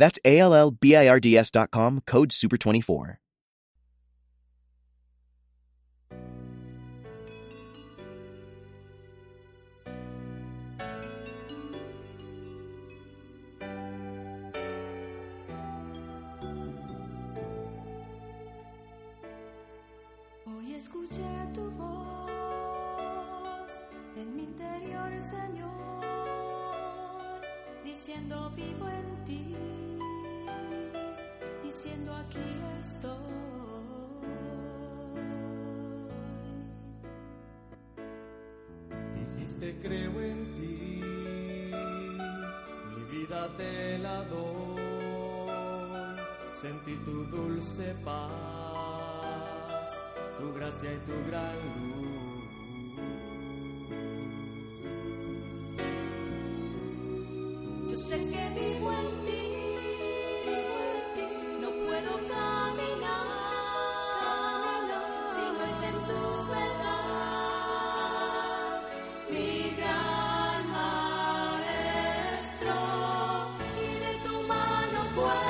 That's A L L B I R D S.com, code SUPER24. Hoy escuché tu voz en mi interior, Señor, diciendo vivo en ti, diciendo aquí estoy. Dijiste creo en ti, mi vida te la doy, sentí tu dulce paz, tu gracia y tu gran luz. Puedo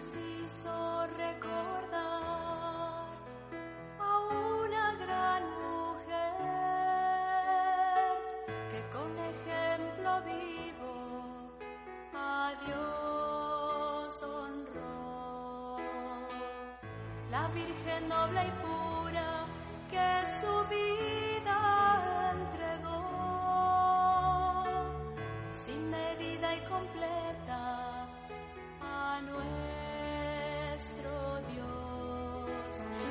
preciso recordar a una gran mujer que con ejemplo vivo a Dios honró. La Virgen noble y pura que su vida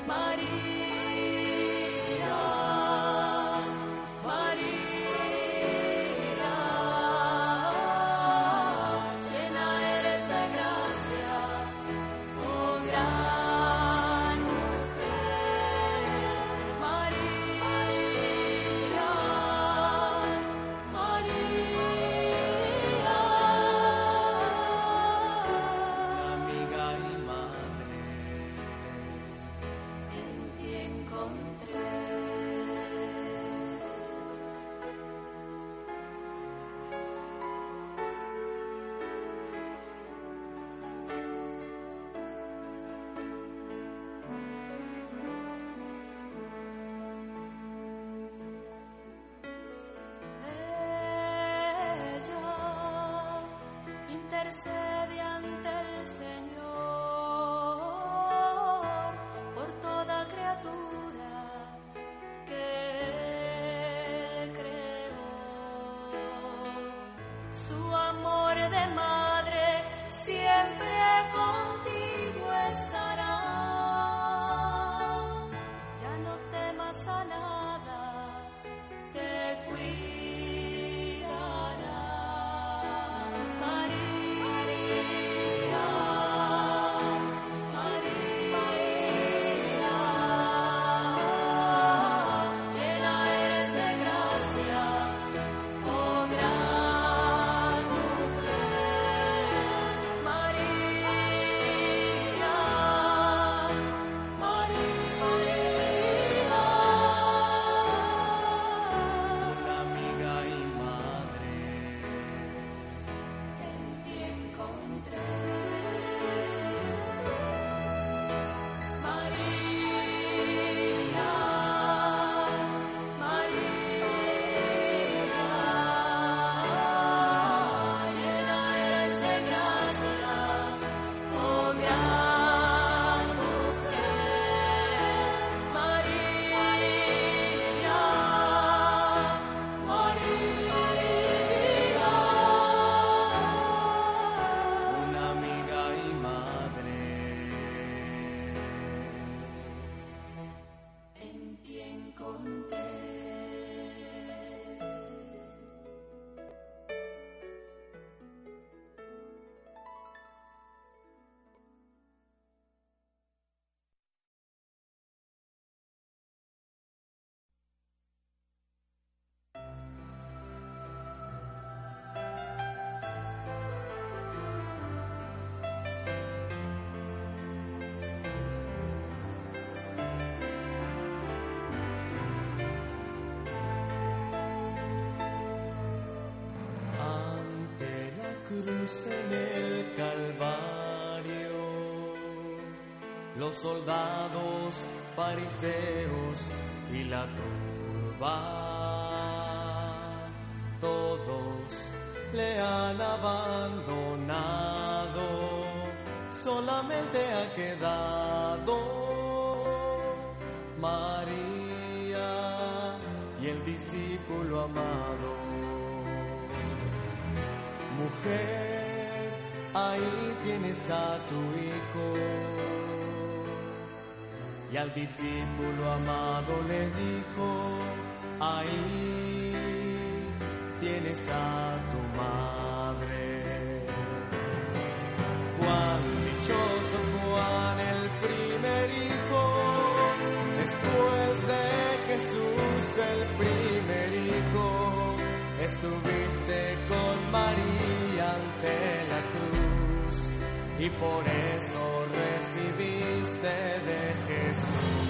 Dios. Cruz en el Calvario, los soldados fariseos y la turba, todos le han abandonado, solamente ha quedado María y el discípulo amado. Mujer, ahí tienes a tu hijo. Y al discípulo amado le dijo, ahí tienes a tu madre. Estuviste con María ante la cruz y por eso recibiste de Jesús.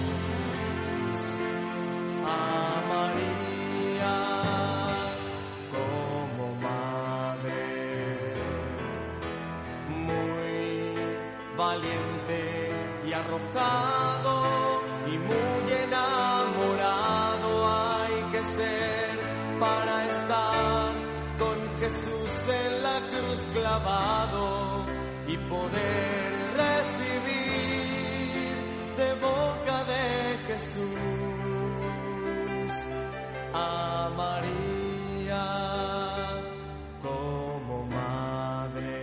A María como madre, muy valiente y arrojado y muy enamorado clavado y poder recibir de boca de Jesús a María como madre.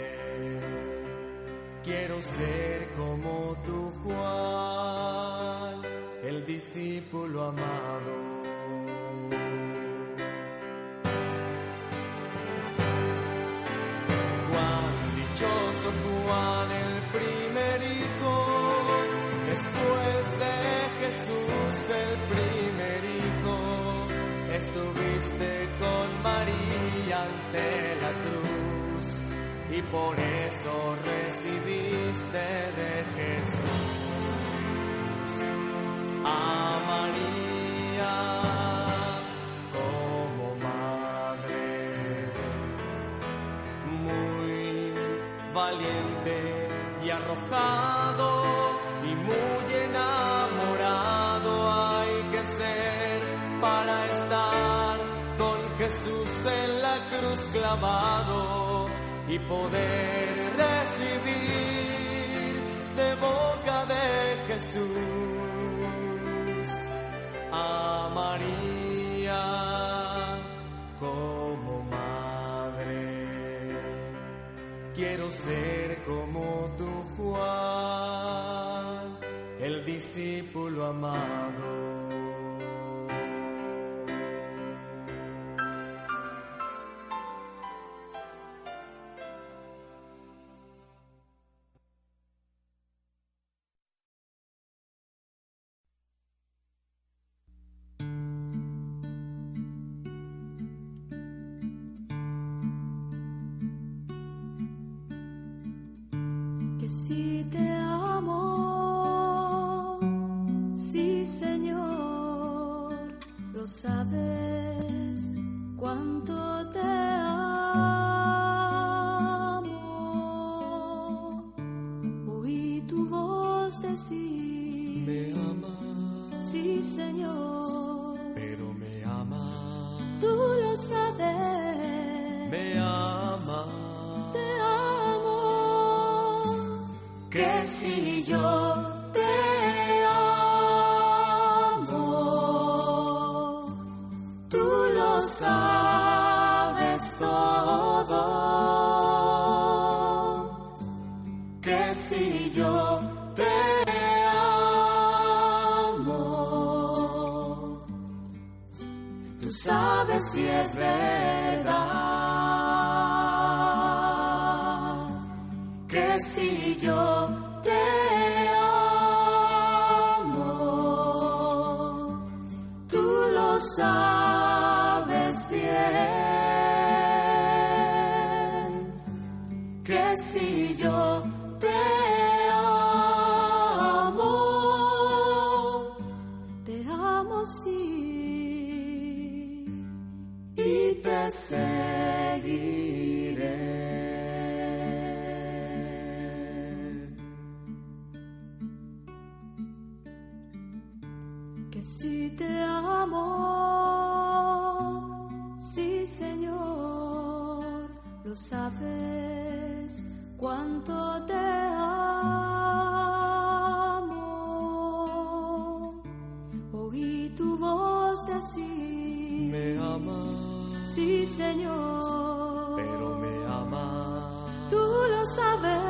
Quiero ser como tu Juan, el discípulo amado. Ante la cruz y por eso recibiste de Jesús. A María como madre muy valiente y arrojado y muy cruz clavado y poder recibir de boca de Jesús a María como madre. Quiero ser como tu Juan, el discípulo amado. Sabes sabes cuánto te amo. Oí tu voz decir, Me amas, sí Señor, pero me amas. tú lo sabes.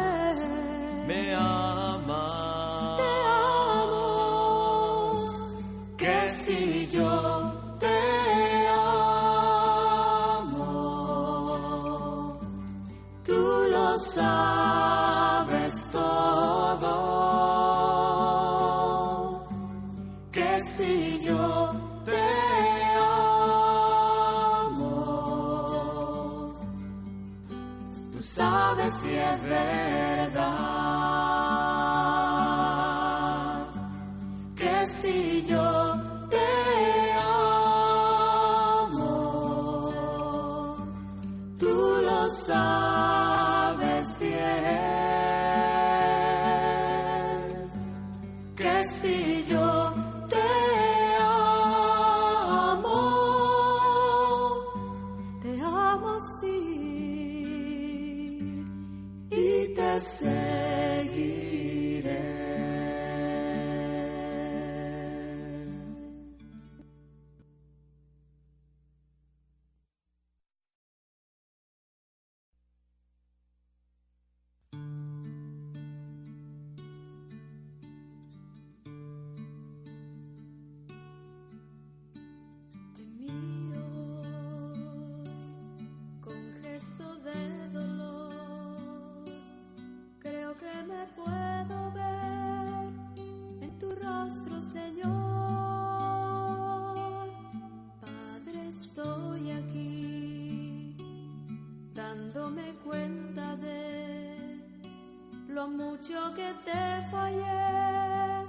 Mucho que te fallé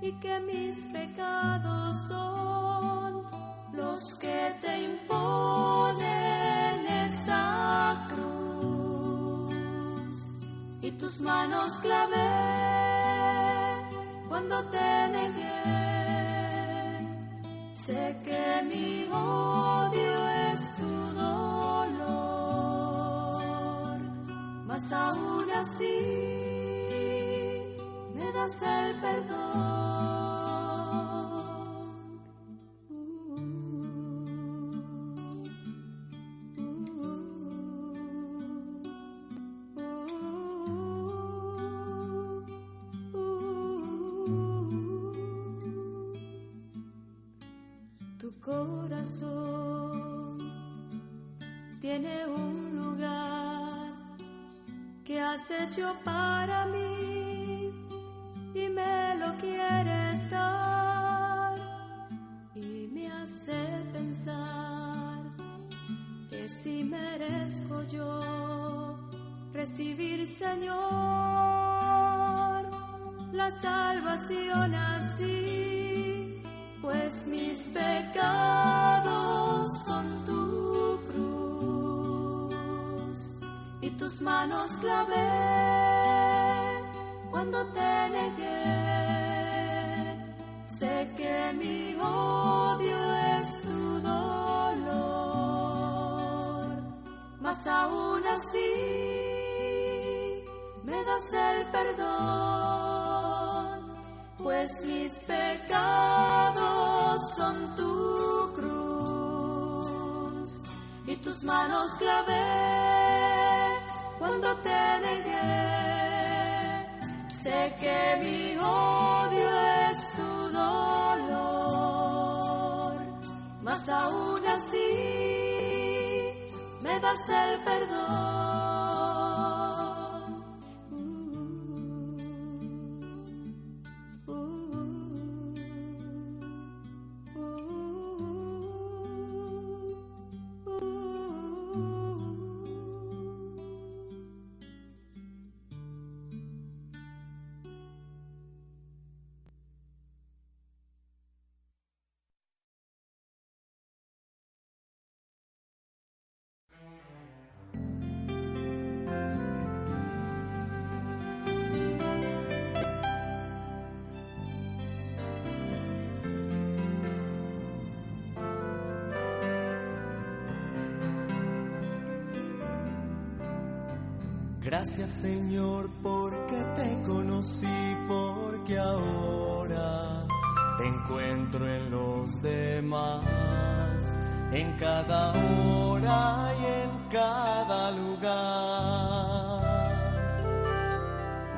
y que mis pecados son los que te imponen esa cruz y tus manos clavé cuando te negué. Sé que mi odio es tu dolor, mas aún así el perdón. Tu corazón tiene un lugar que has hecho para mí quieres dar y me hace pensar que si merezco yo recibir Señor la salvación así pues mis pecados son tu cruz y tus manos clavé cuando te negué. Sé que mi odio es tu dolor, mas aún así me das el perdón, pues mis pecados son tu cruz y tus manos clavé cuando te negué. Sé que mi odio mas aún así me das el perdón. Gracias Señor porque te conocí, porque ahora te encuentro en los demás, en cada hora y en cada lugar.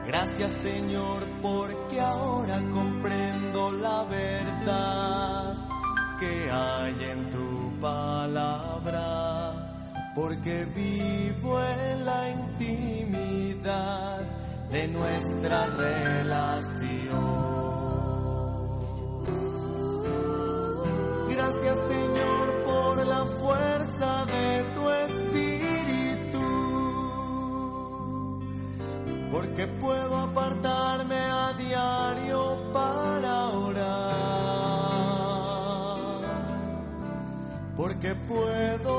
Gracias Señor porque ahora comprendo la verdad que hay en tu palabra porque vivo en la de nuestra relación. Gracias Señor por la fuerza de tu espíritu, porque puedo apartarme a diario para orar, porque puedo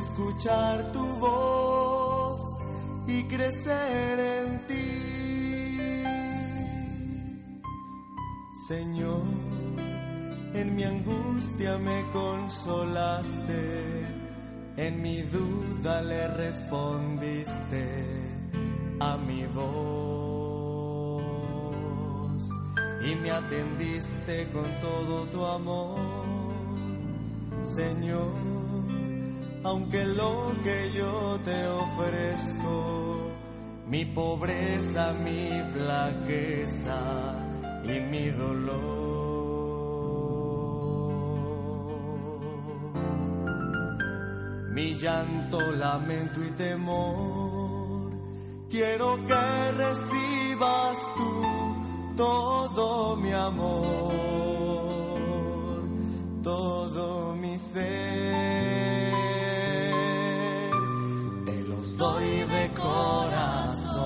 escuchar tu voz y crecer en ti. Señor, en mi angustia me consolaste, en mi duda le respondiste a mi voz y me atendiste con todo tu amor, Señor, aunque lo que yo te ofrezco, mi pobreza, mi flaqueza y mi dolor. Mi llanto, lamento y temor, quiero que recibas tú todo mi amor, todo mi ser. Doy de corazón.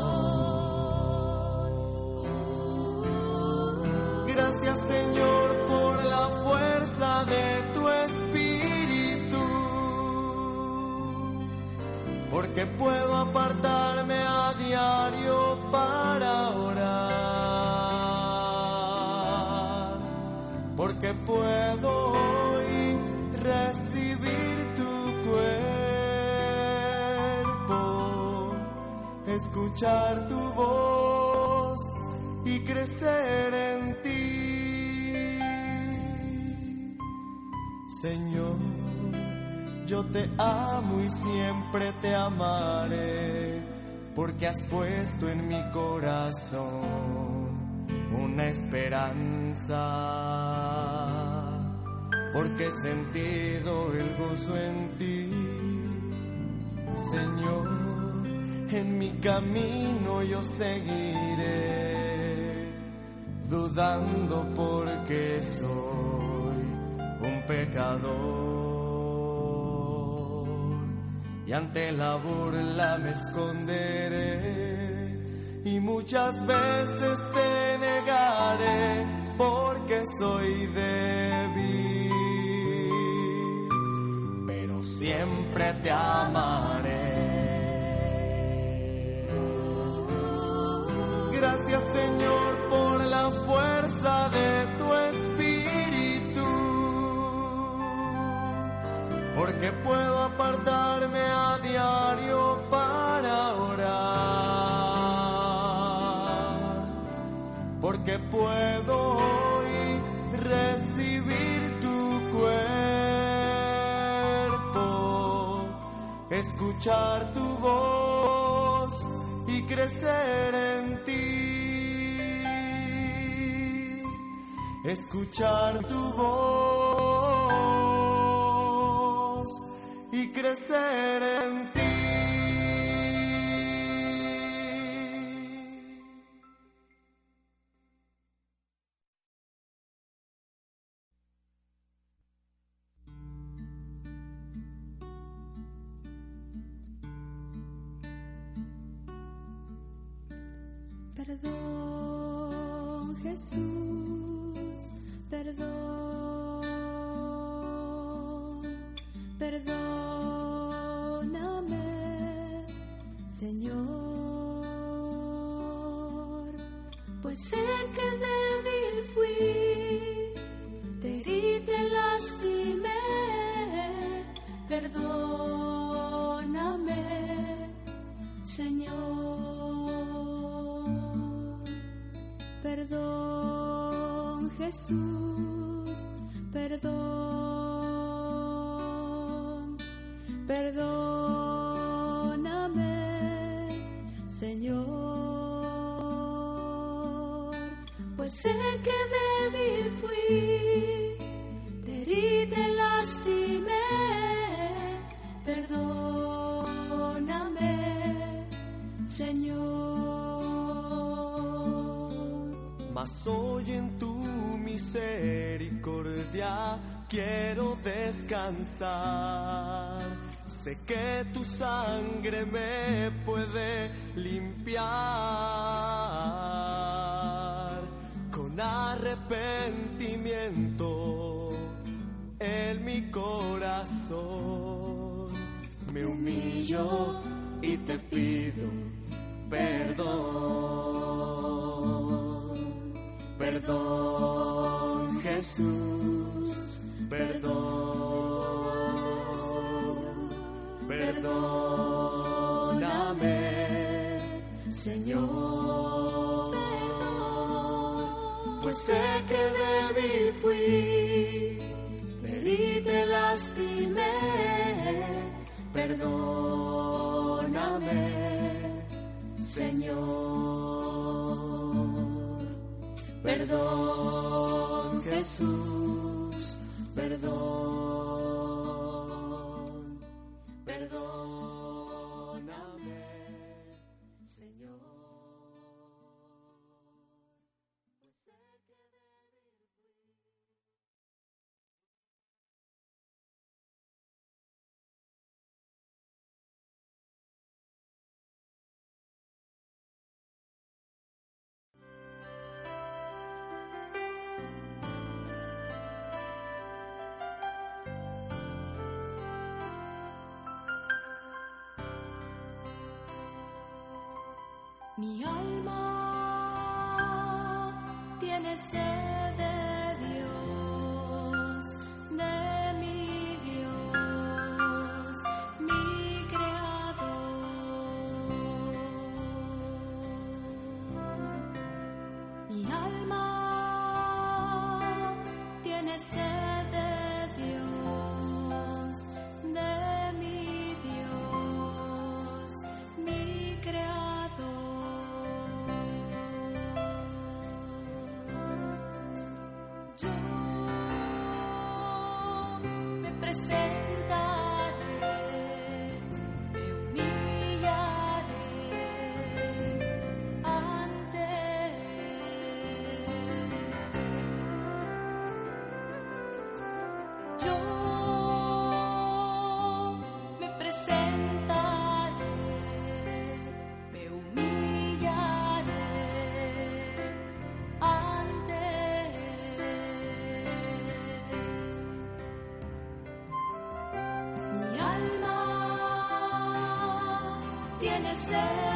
Gracias Señor por la fuerza de tu espíritu, porque puedo apartarme escuchar tu voz y crecer en ti. Señor, yo te amo y siempre te amaré, porque has puesto en mi corazón una esperanza, porque he sentido el gozo en ti. Señor, en mi camino yo seguiré, dudando porque soy un pecador. Y ante la burla me esconderé y muchas veces te negaré porque soy débil pero siempre te amaré. Gracias Señor por la fuerza de tu espíritu, porque puedo apartarme a diario para orar, porque puedo hoy recibir tu cuerpo, escuchar tu voz y crecer en ti. Escuchar tu voz y crecer en ti. Perdón, Jesús, perdón, perdóname, Señor, pues sé que débil fui, te herí, te lastimé, perdón. Jesús. Perdón. Perdóname, Señor. Pues sé que quiero descansar. Sé que tu sangre me puede limpiar con arrepentimiento en mi corazón. Me humillo y te pido perdón. Perdón, Jesús, Perdóname, Señor. Pues sé que débil fui, te te lastimé. Perdóname, Señor. Perdón, Jesús, Mi alma tiene sed de me tiene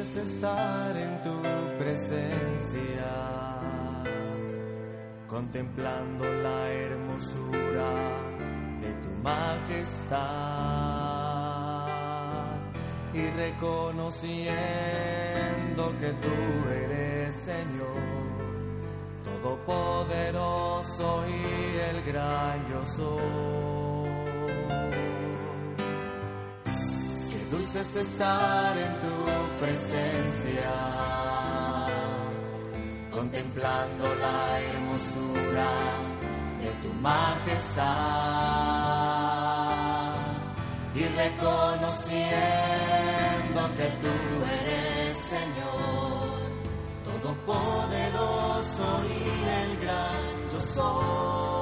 es estar en tu presencia, contemplando la hermosura de tu majestad y reconociendo que tú eres Señor, todopoderoso y el gran yo soy. Dulce es estar en tu presencia, contemplando la hermosura de tu majestad y reconociendo que tú eres Señor, todopoderoso y el gran yo.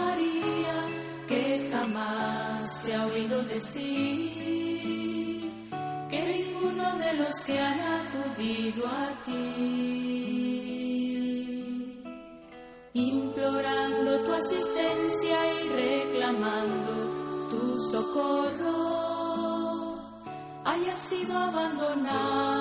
María que jamás se ha oído decir que ninguno de los que han acudido a ti, implorando tu asistencia y reclamando tu socorro, haya sido abandonado.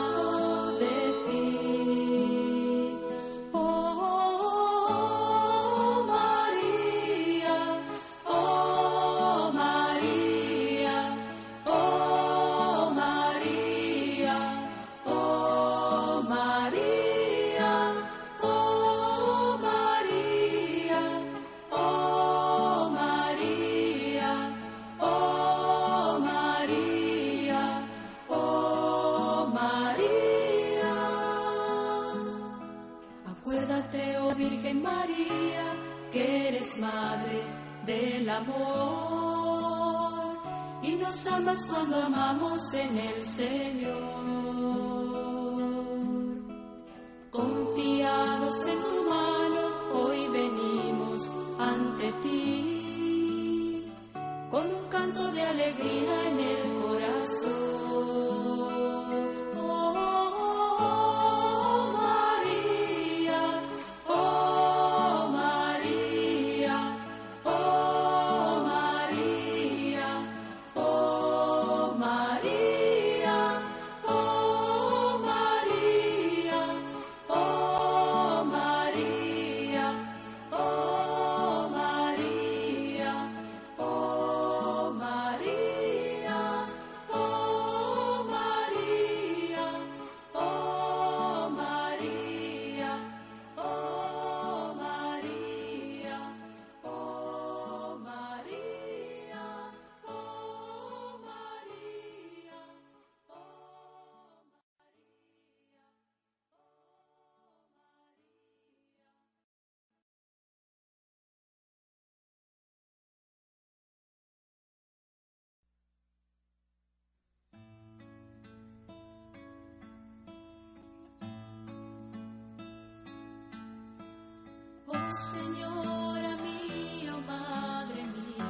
Señora mía, oh Madre mía,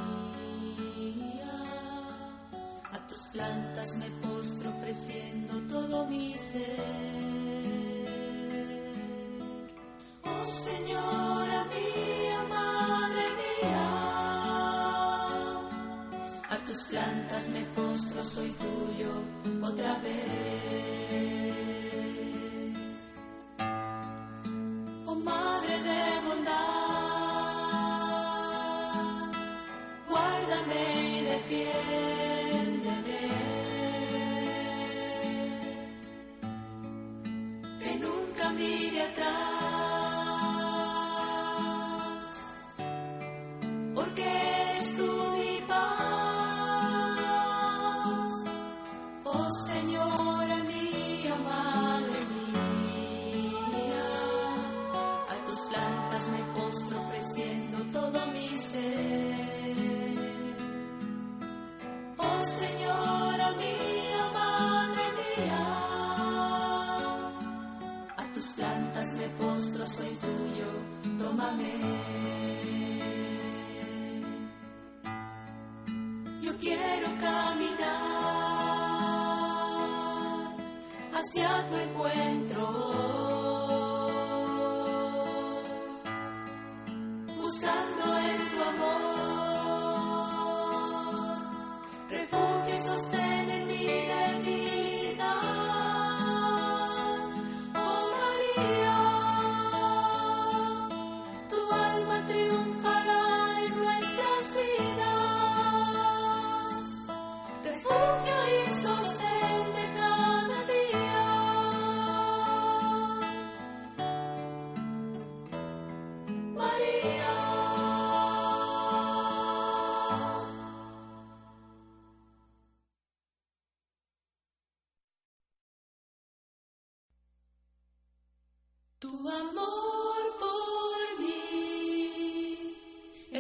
a tus plantas me postro ofreciendo todo mi ser. Oh Señora mía, Madre mía, a tus plantas me postro, soy tuyo otra vez.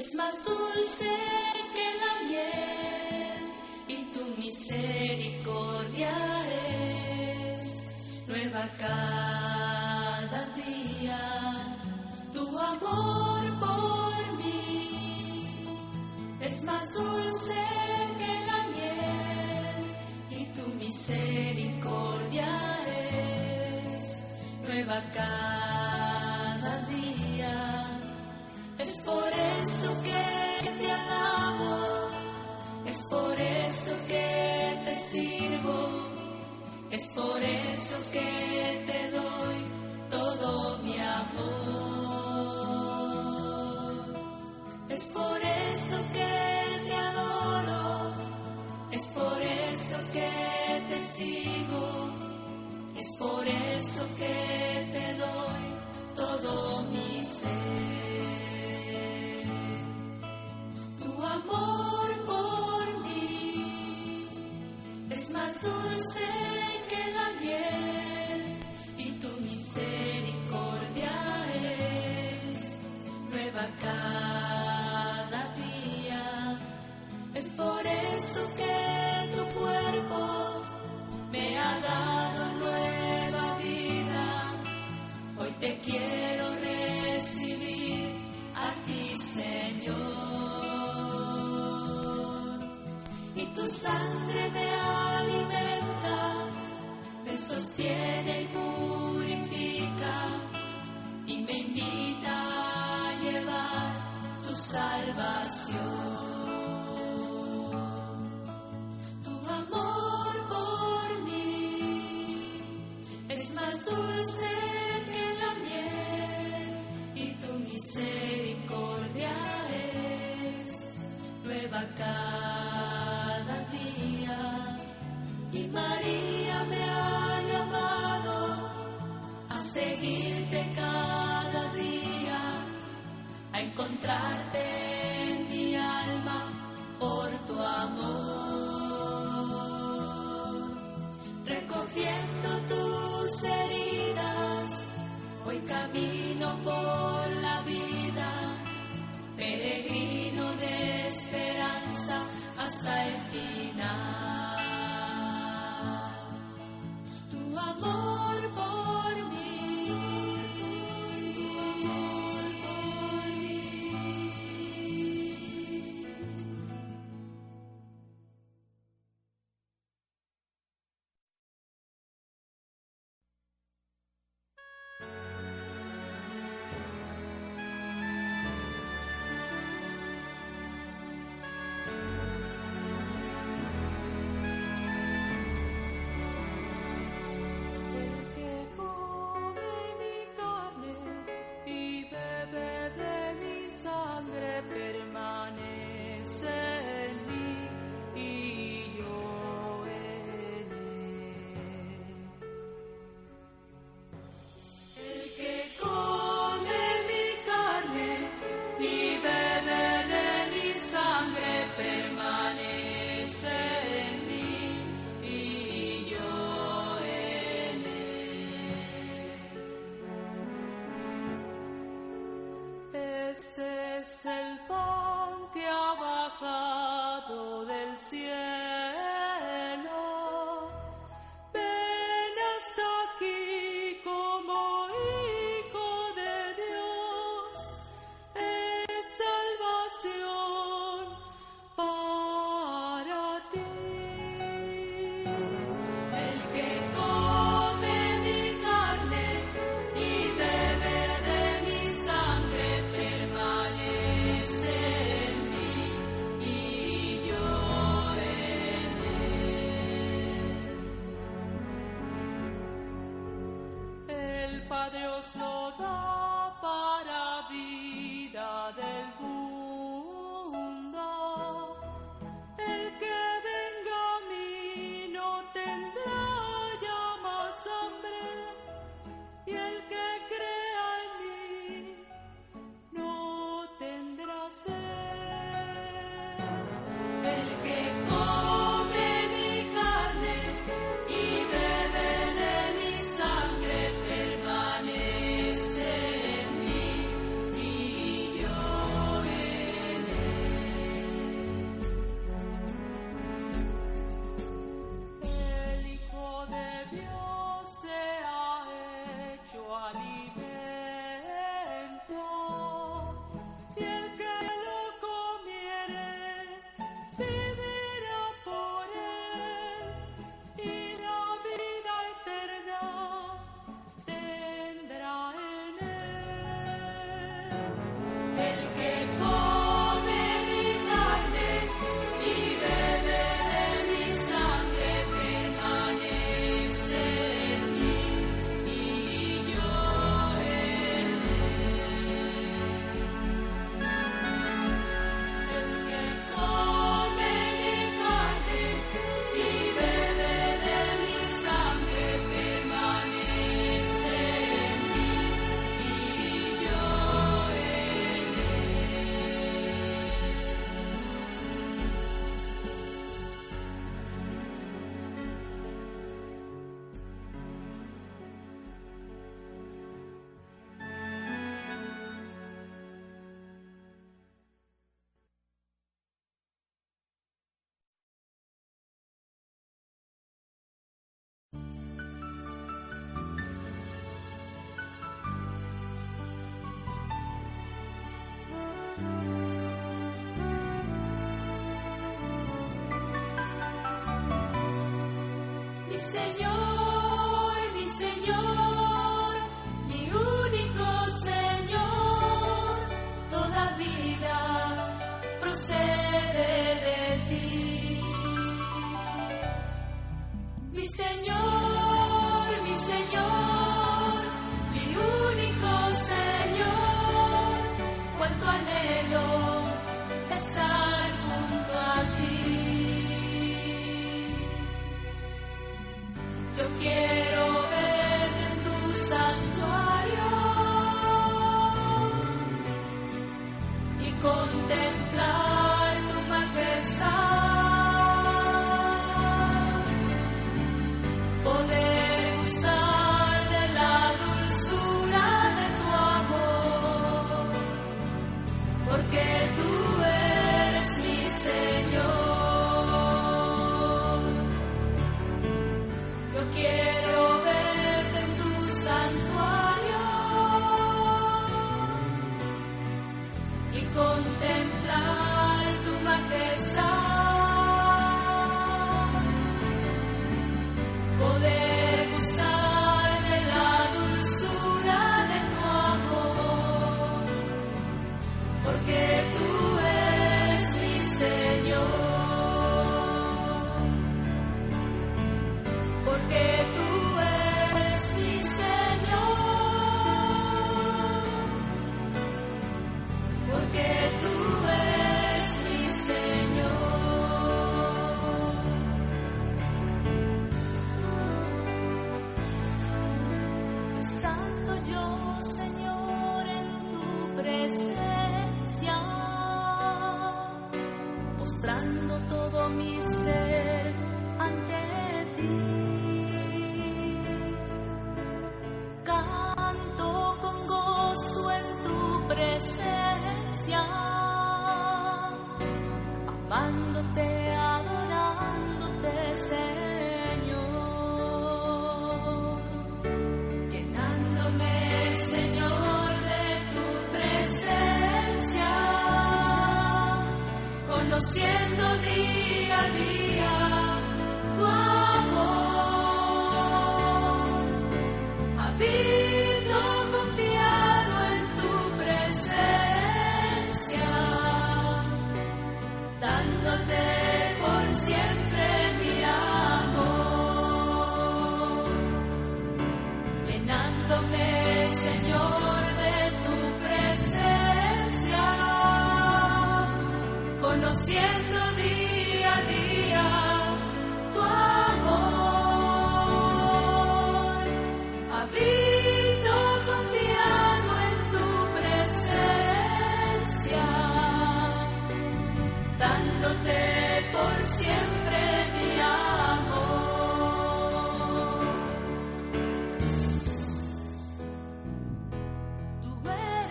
Es más dulce que la miel y tu misericordia es nueva cada día. Tu amor por mí es más dulce que la miel y tu misericordia es nueva cada día. Es por eso que te alabo, es por eso que te sirvo, es por eso que te doy todo mi amor. Es por eso que te adoro, es por eso que te sigo, es por eso que te doy todo mi ser. Amor por mí. Es más dulce sangre me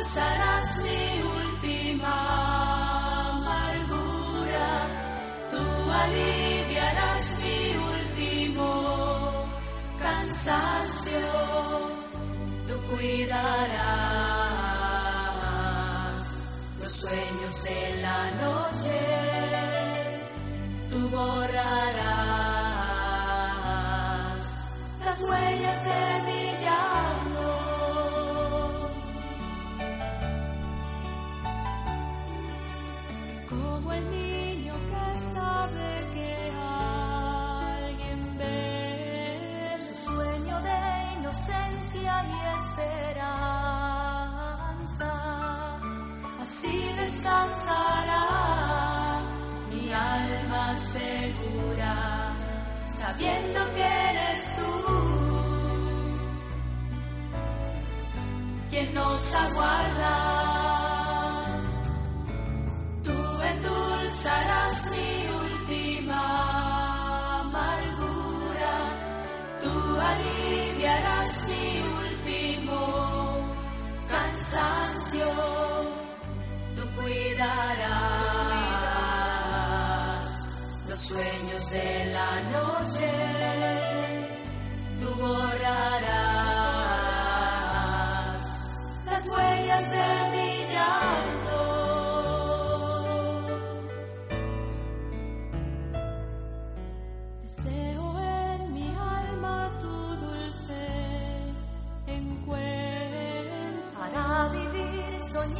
endulzarás mi última amargura, tú aliviarás mi último cansancio, tú cuidarás los sueños de la noche, tú borrarás las huellas de mi llanto. aguas. Vivir